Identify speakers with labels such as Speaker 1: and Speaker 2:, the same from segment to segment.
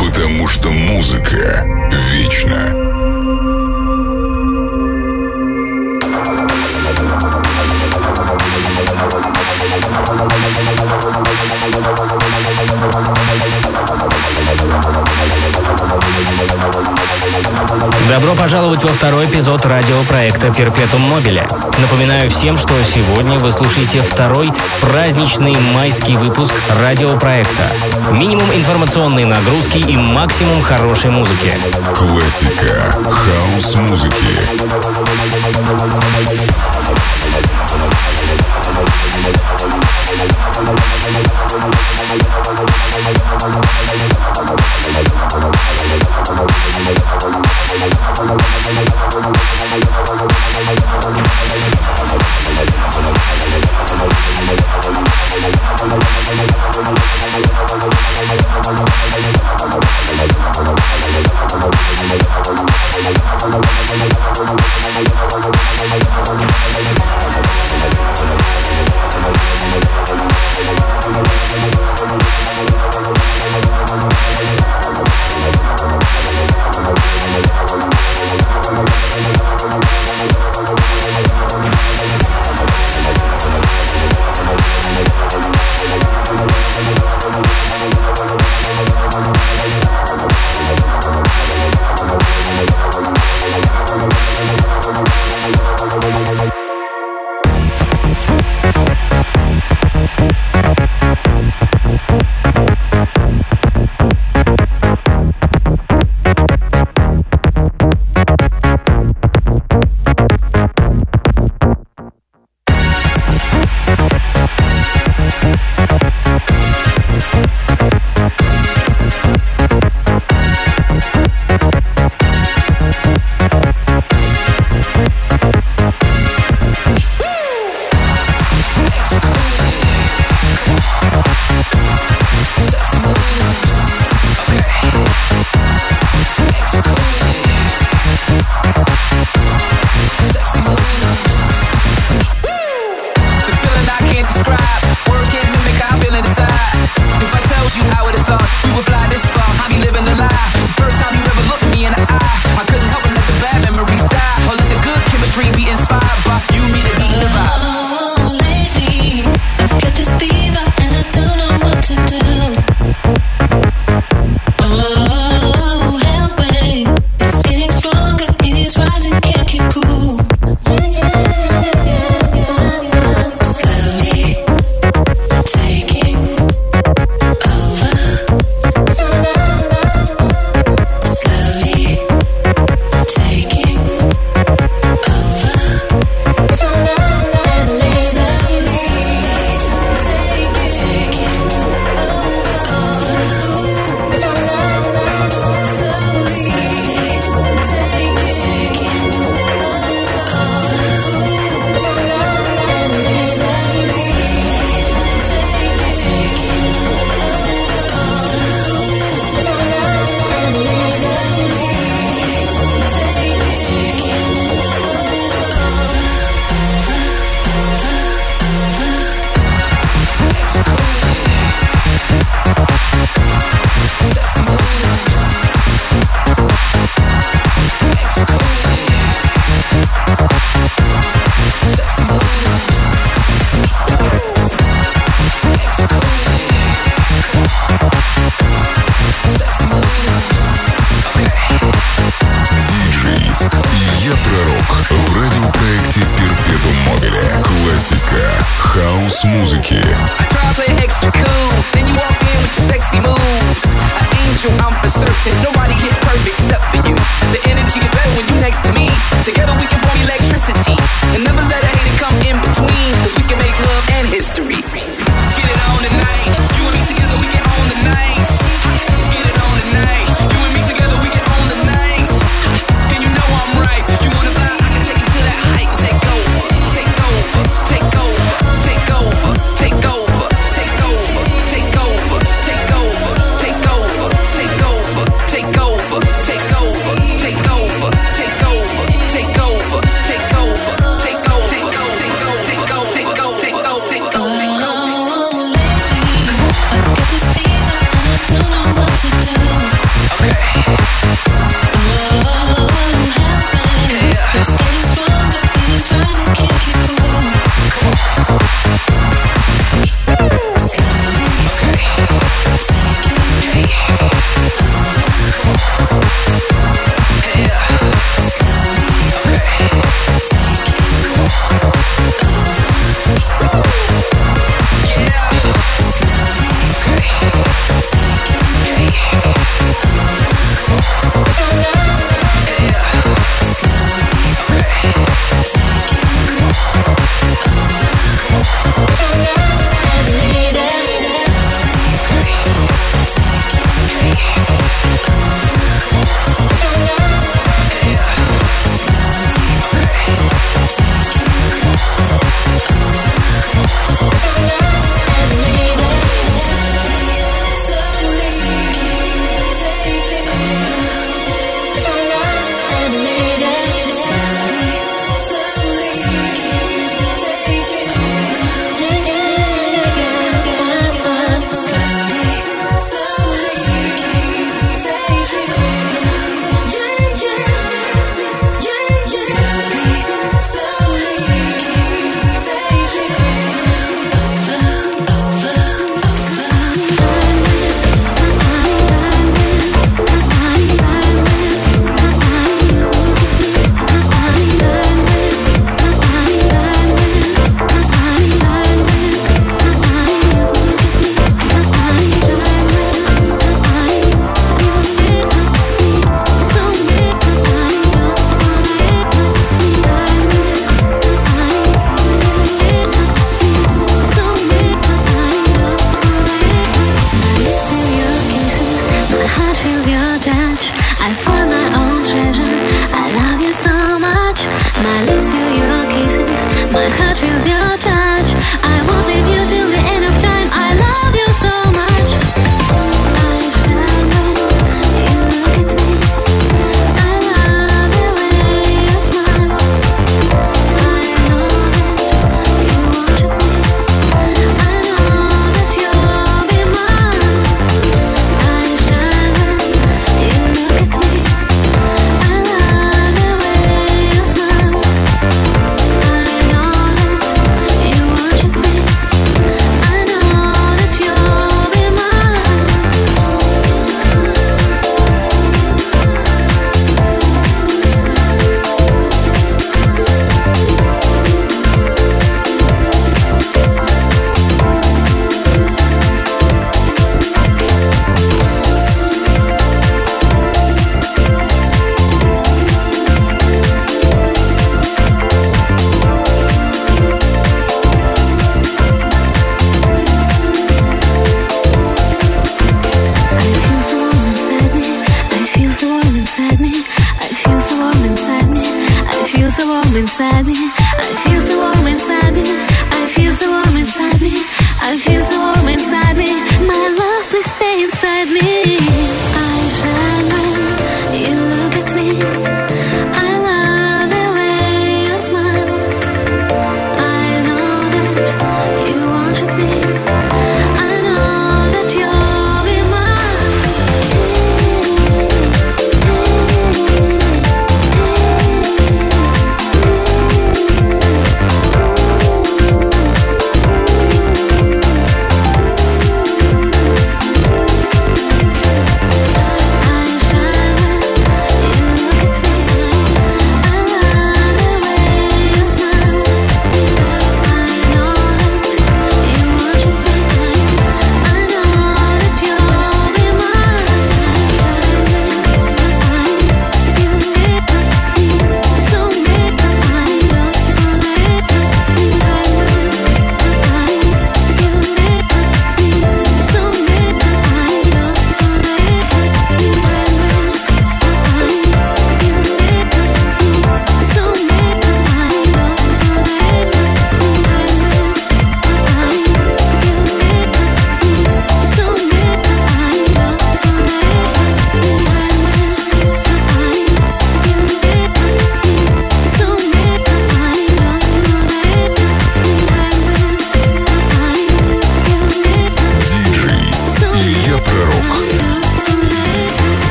Speaker 1: потому что музыка вечна.
Speaker 2: Добро пожаловать во второй эпизод радиопроекта «Перпетум Мобиле». Напоминаю всем, что сегодня вы слушаете второй праздничный майский выпуск радиопроекта. Минимум информационной нагрузки и максимум хорошей музыки.
Speaker 1: Классика. Хаос музыки. Thank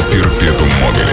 Speaker 1: перпетум мобили.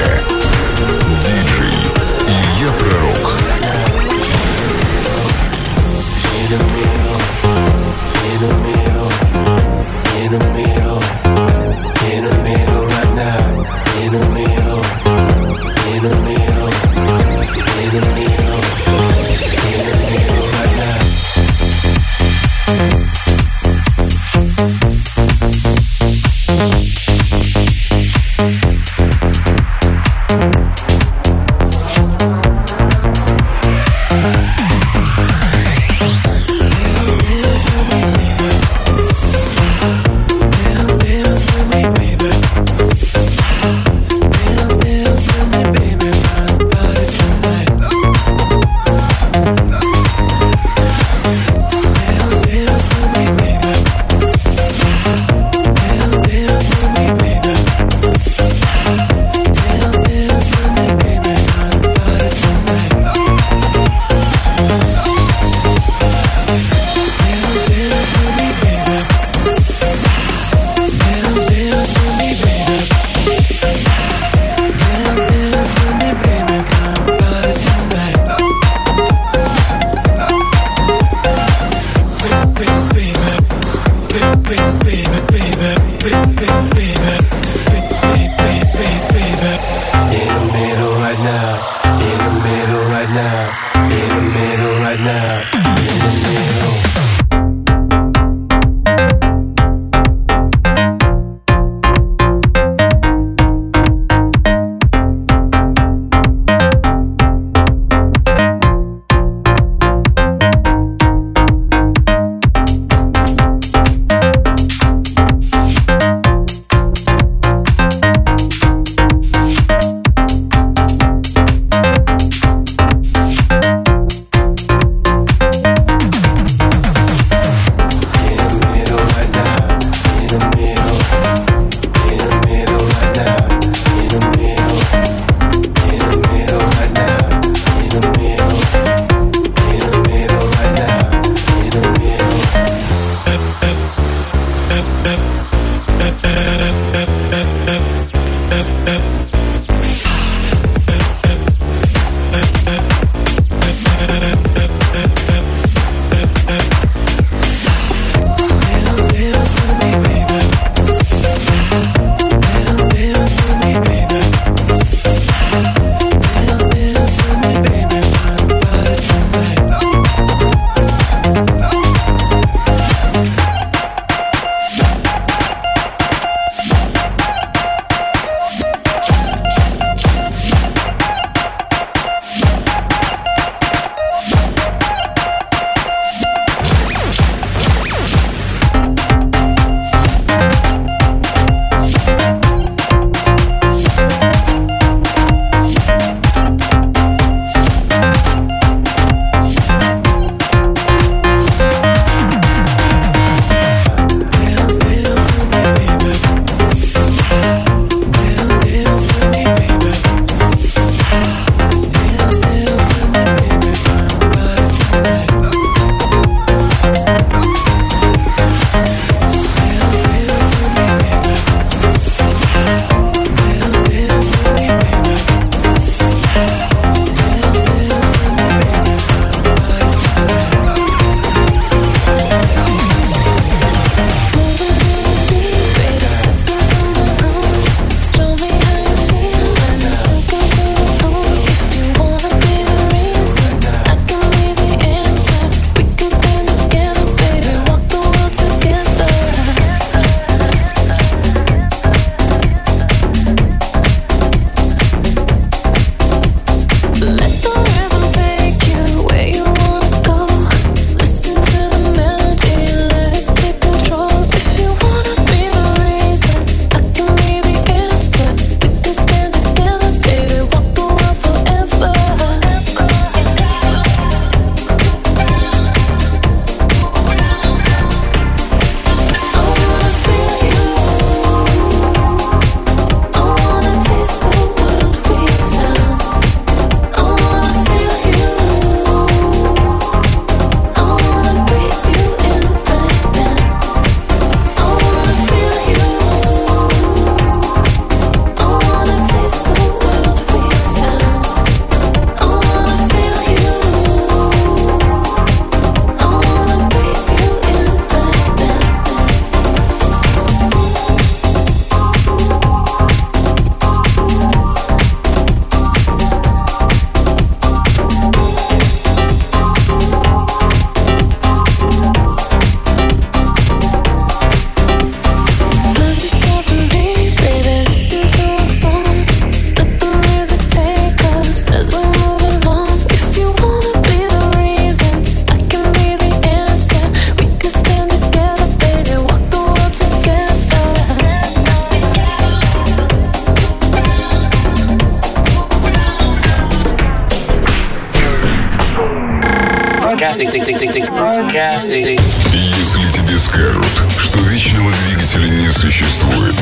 Speaker 1: Если тебе скажут, что вечного двигателя не существует,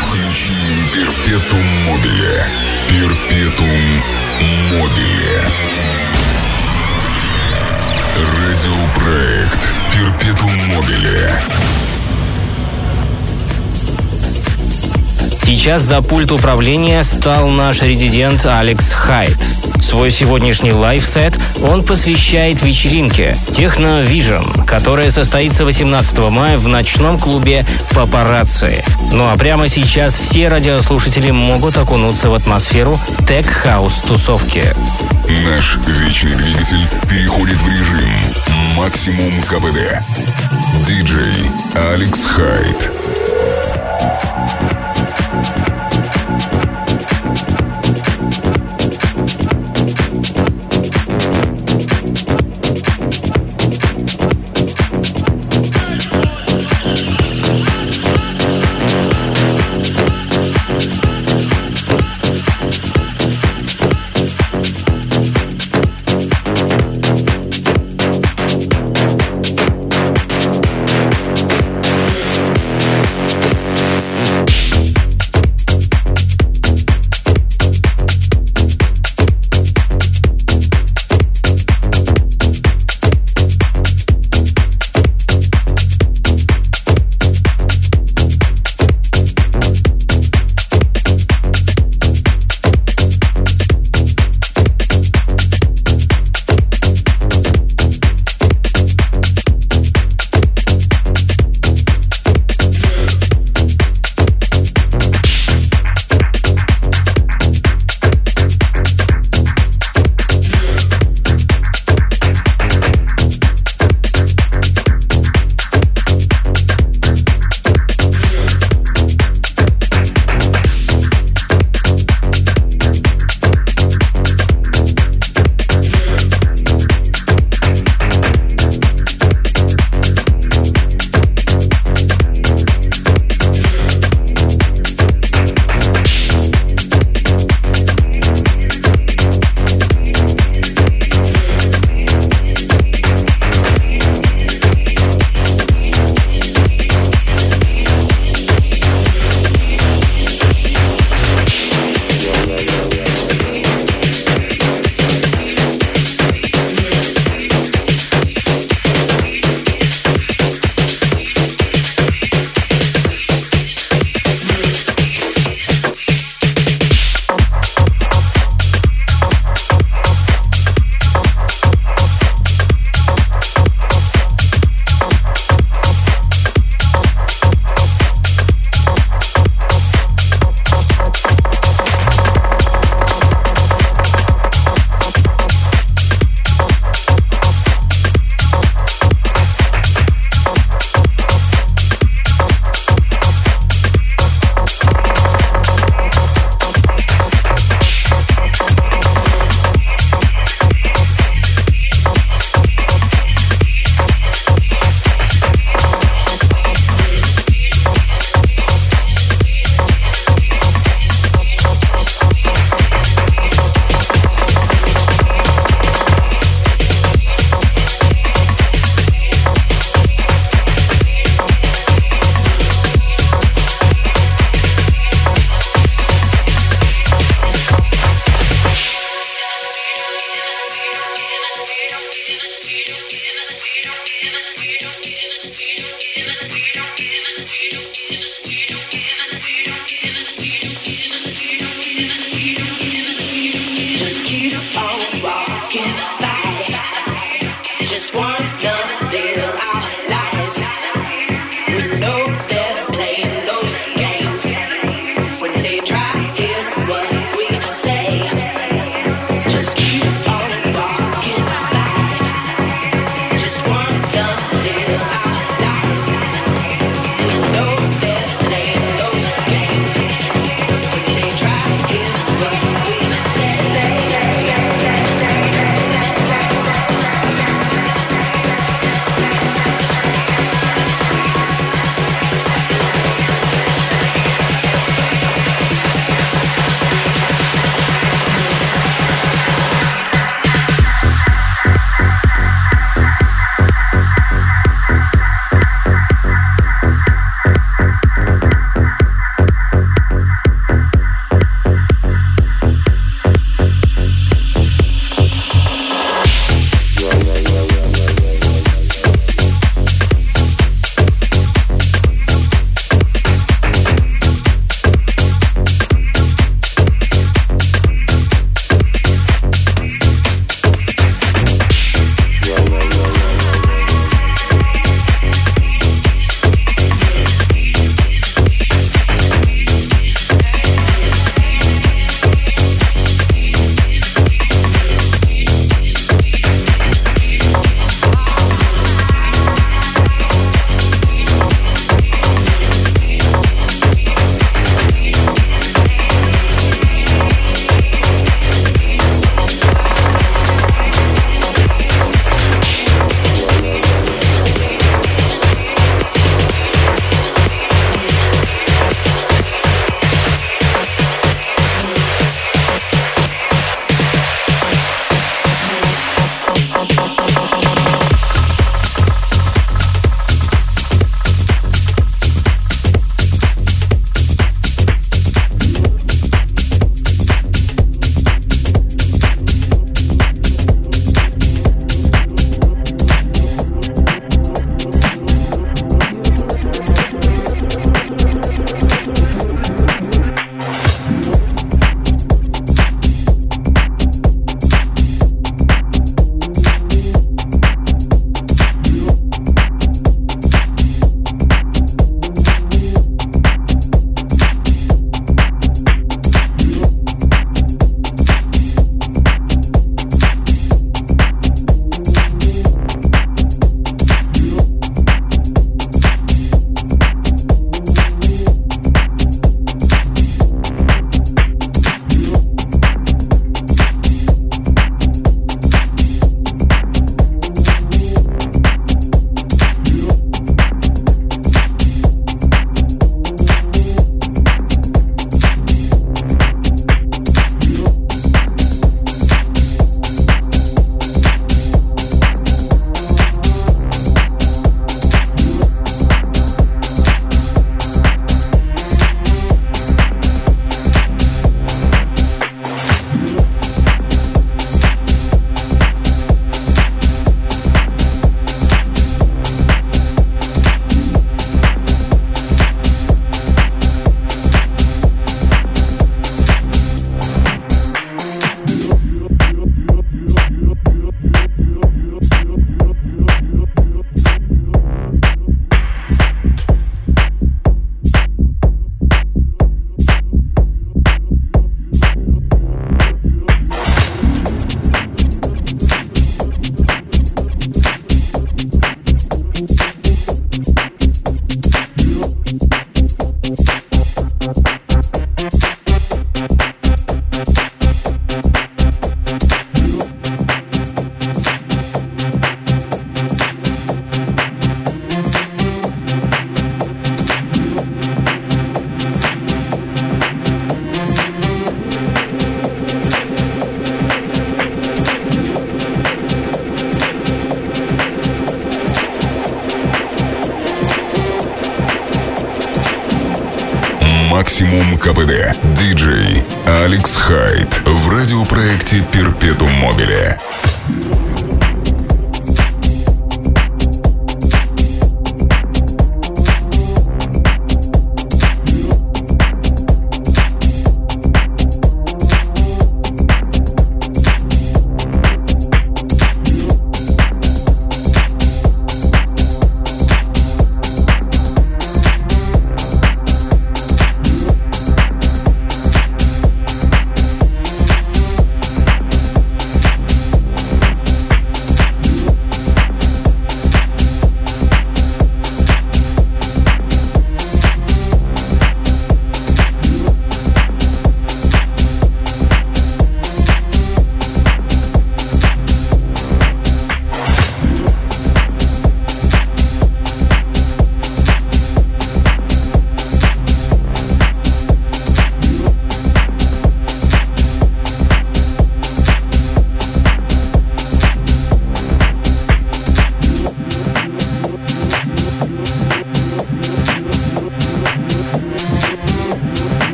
Speaker 1: включи Перпетум Мобиле. Перпетум Мобиле. Радиопроект Перпетум Мобиле.
Speaker 2: Сейчас за пульт управления стал наш резидент Алекс Хайт. Свой сегодняшний лайфсет он посвящает вечеринке Techno Vision, которая состоится 18 мая в ночном клубе «Папарацци». Ну а прямо сейчас все радиослушатели могут окунуться в атмосферу тег-хаус-тусовки.
Speaker 1: Наш вечный двигатель переходит в режим максимум КПД. Диджей Алекс Хайт.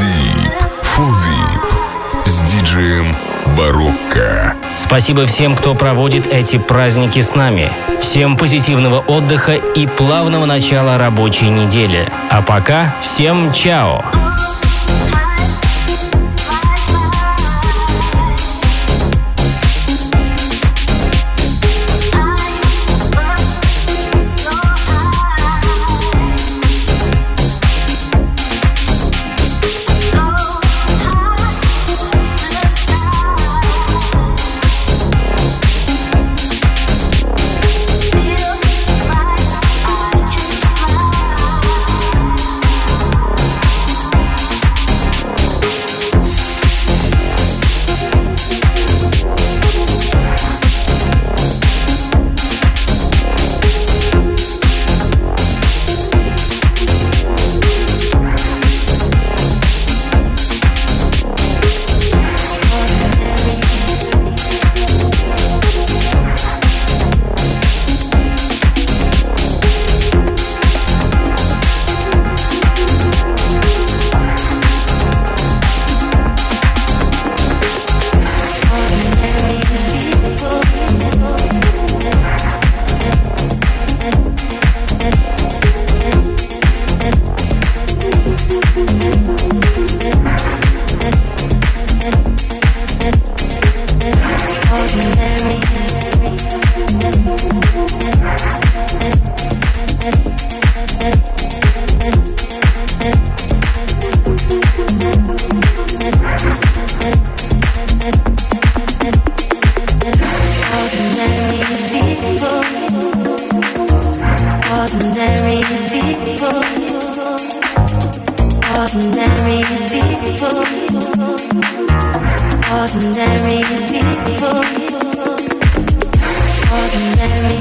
Speaker 3: Deep for VIP с диджеем Барокко.
Speaker 2: Спасибо всем, кто проводит эти праздники с нами. Всем позитивного отдыха и плавного начала рабочей недели. А пока всем чао!
Speaker 3: Ordinary people. Ordinary people. Ordinary.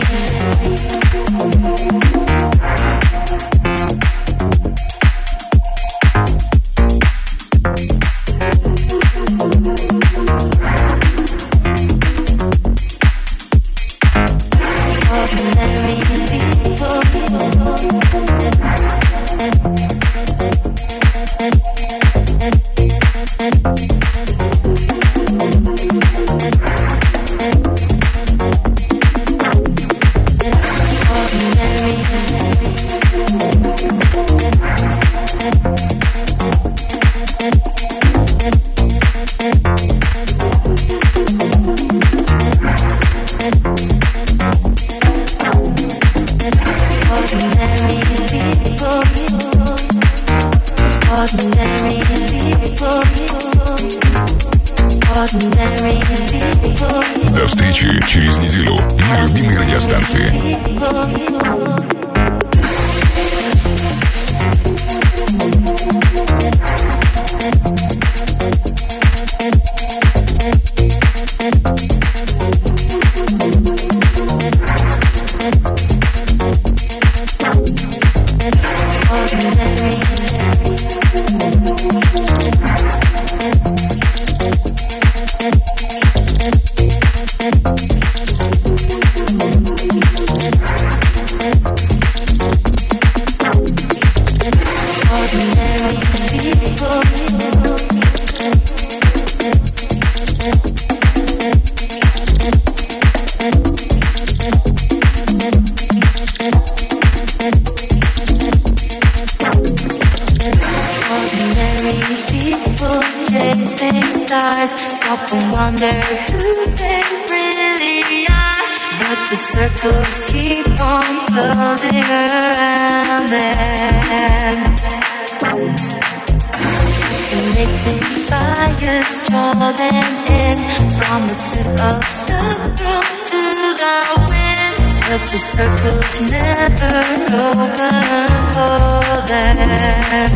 Speaker 3: The circle's
Speaker 4: never over for them.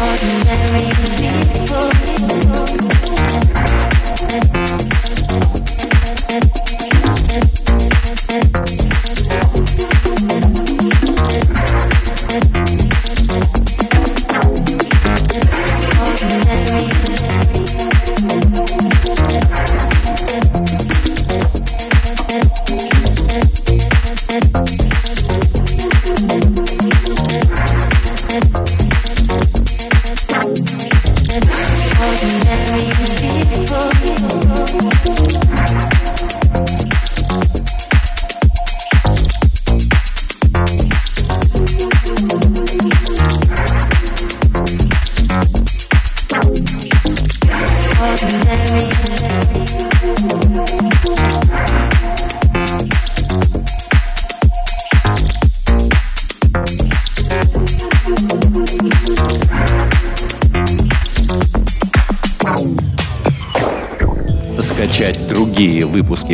Speaker 4: Ordinary people.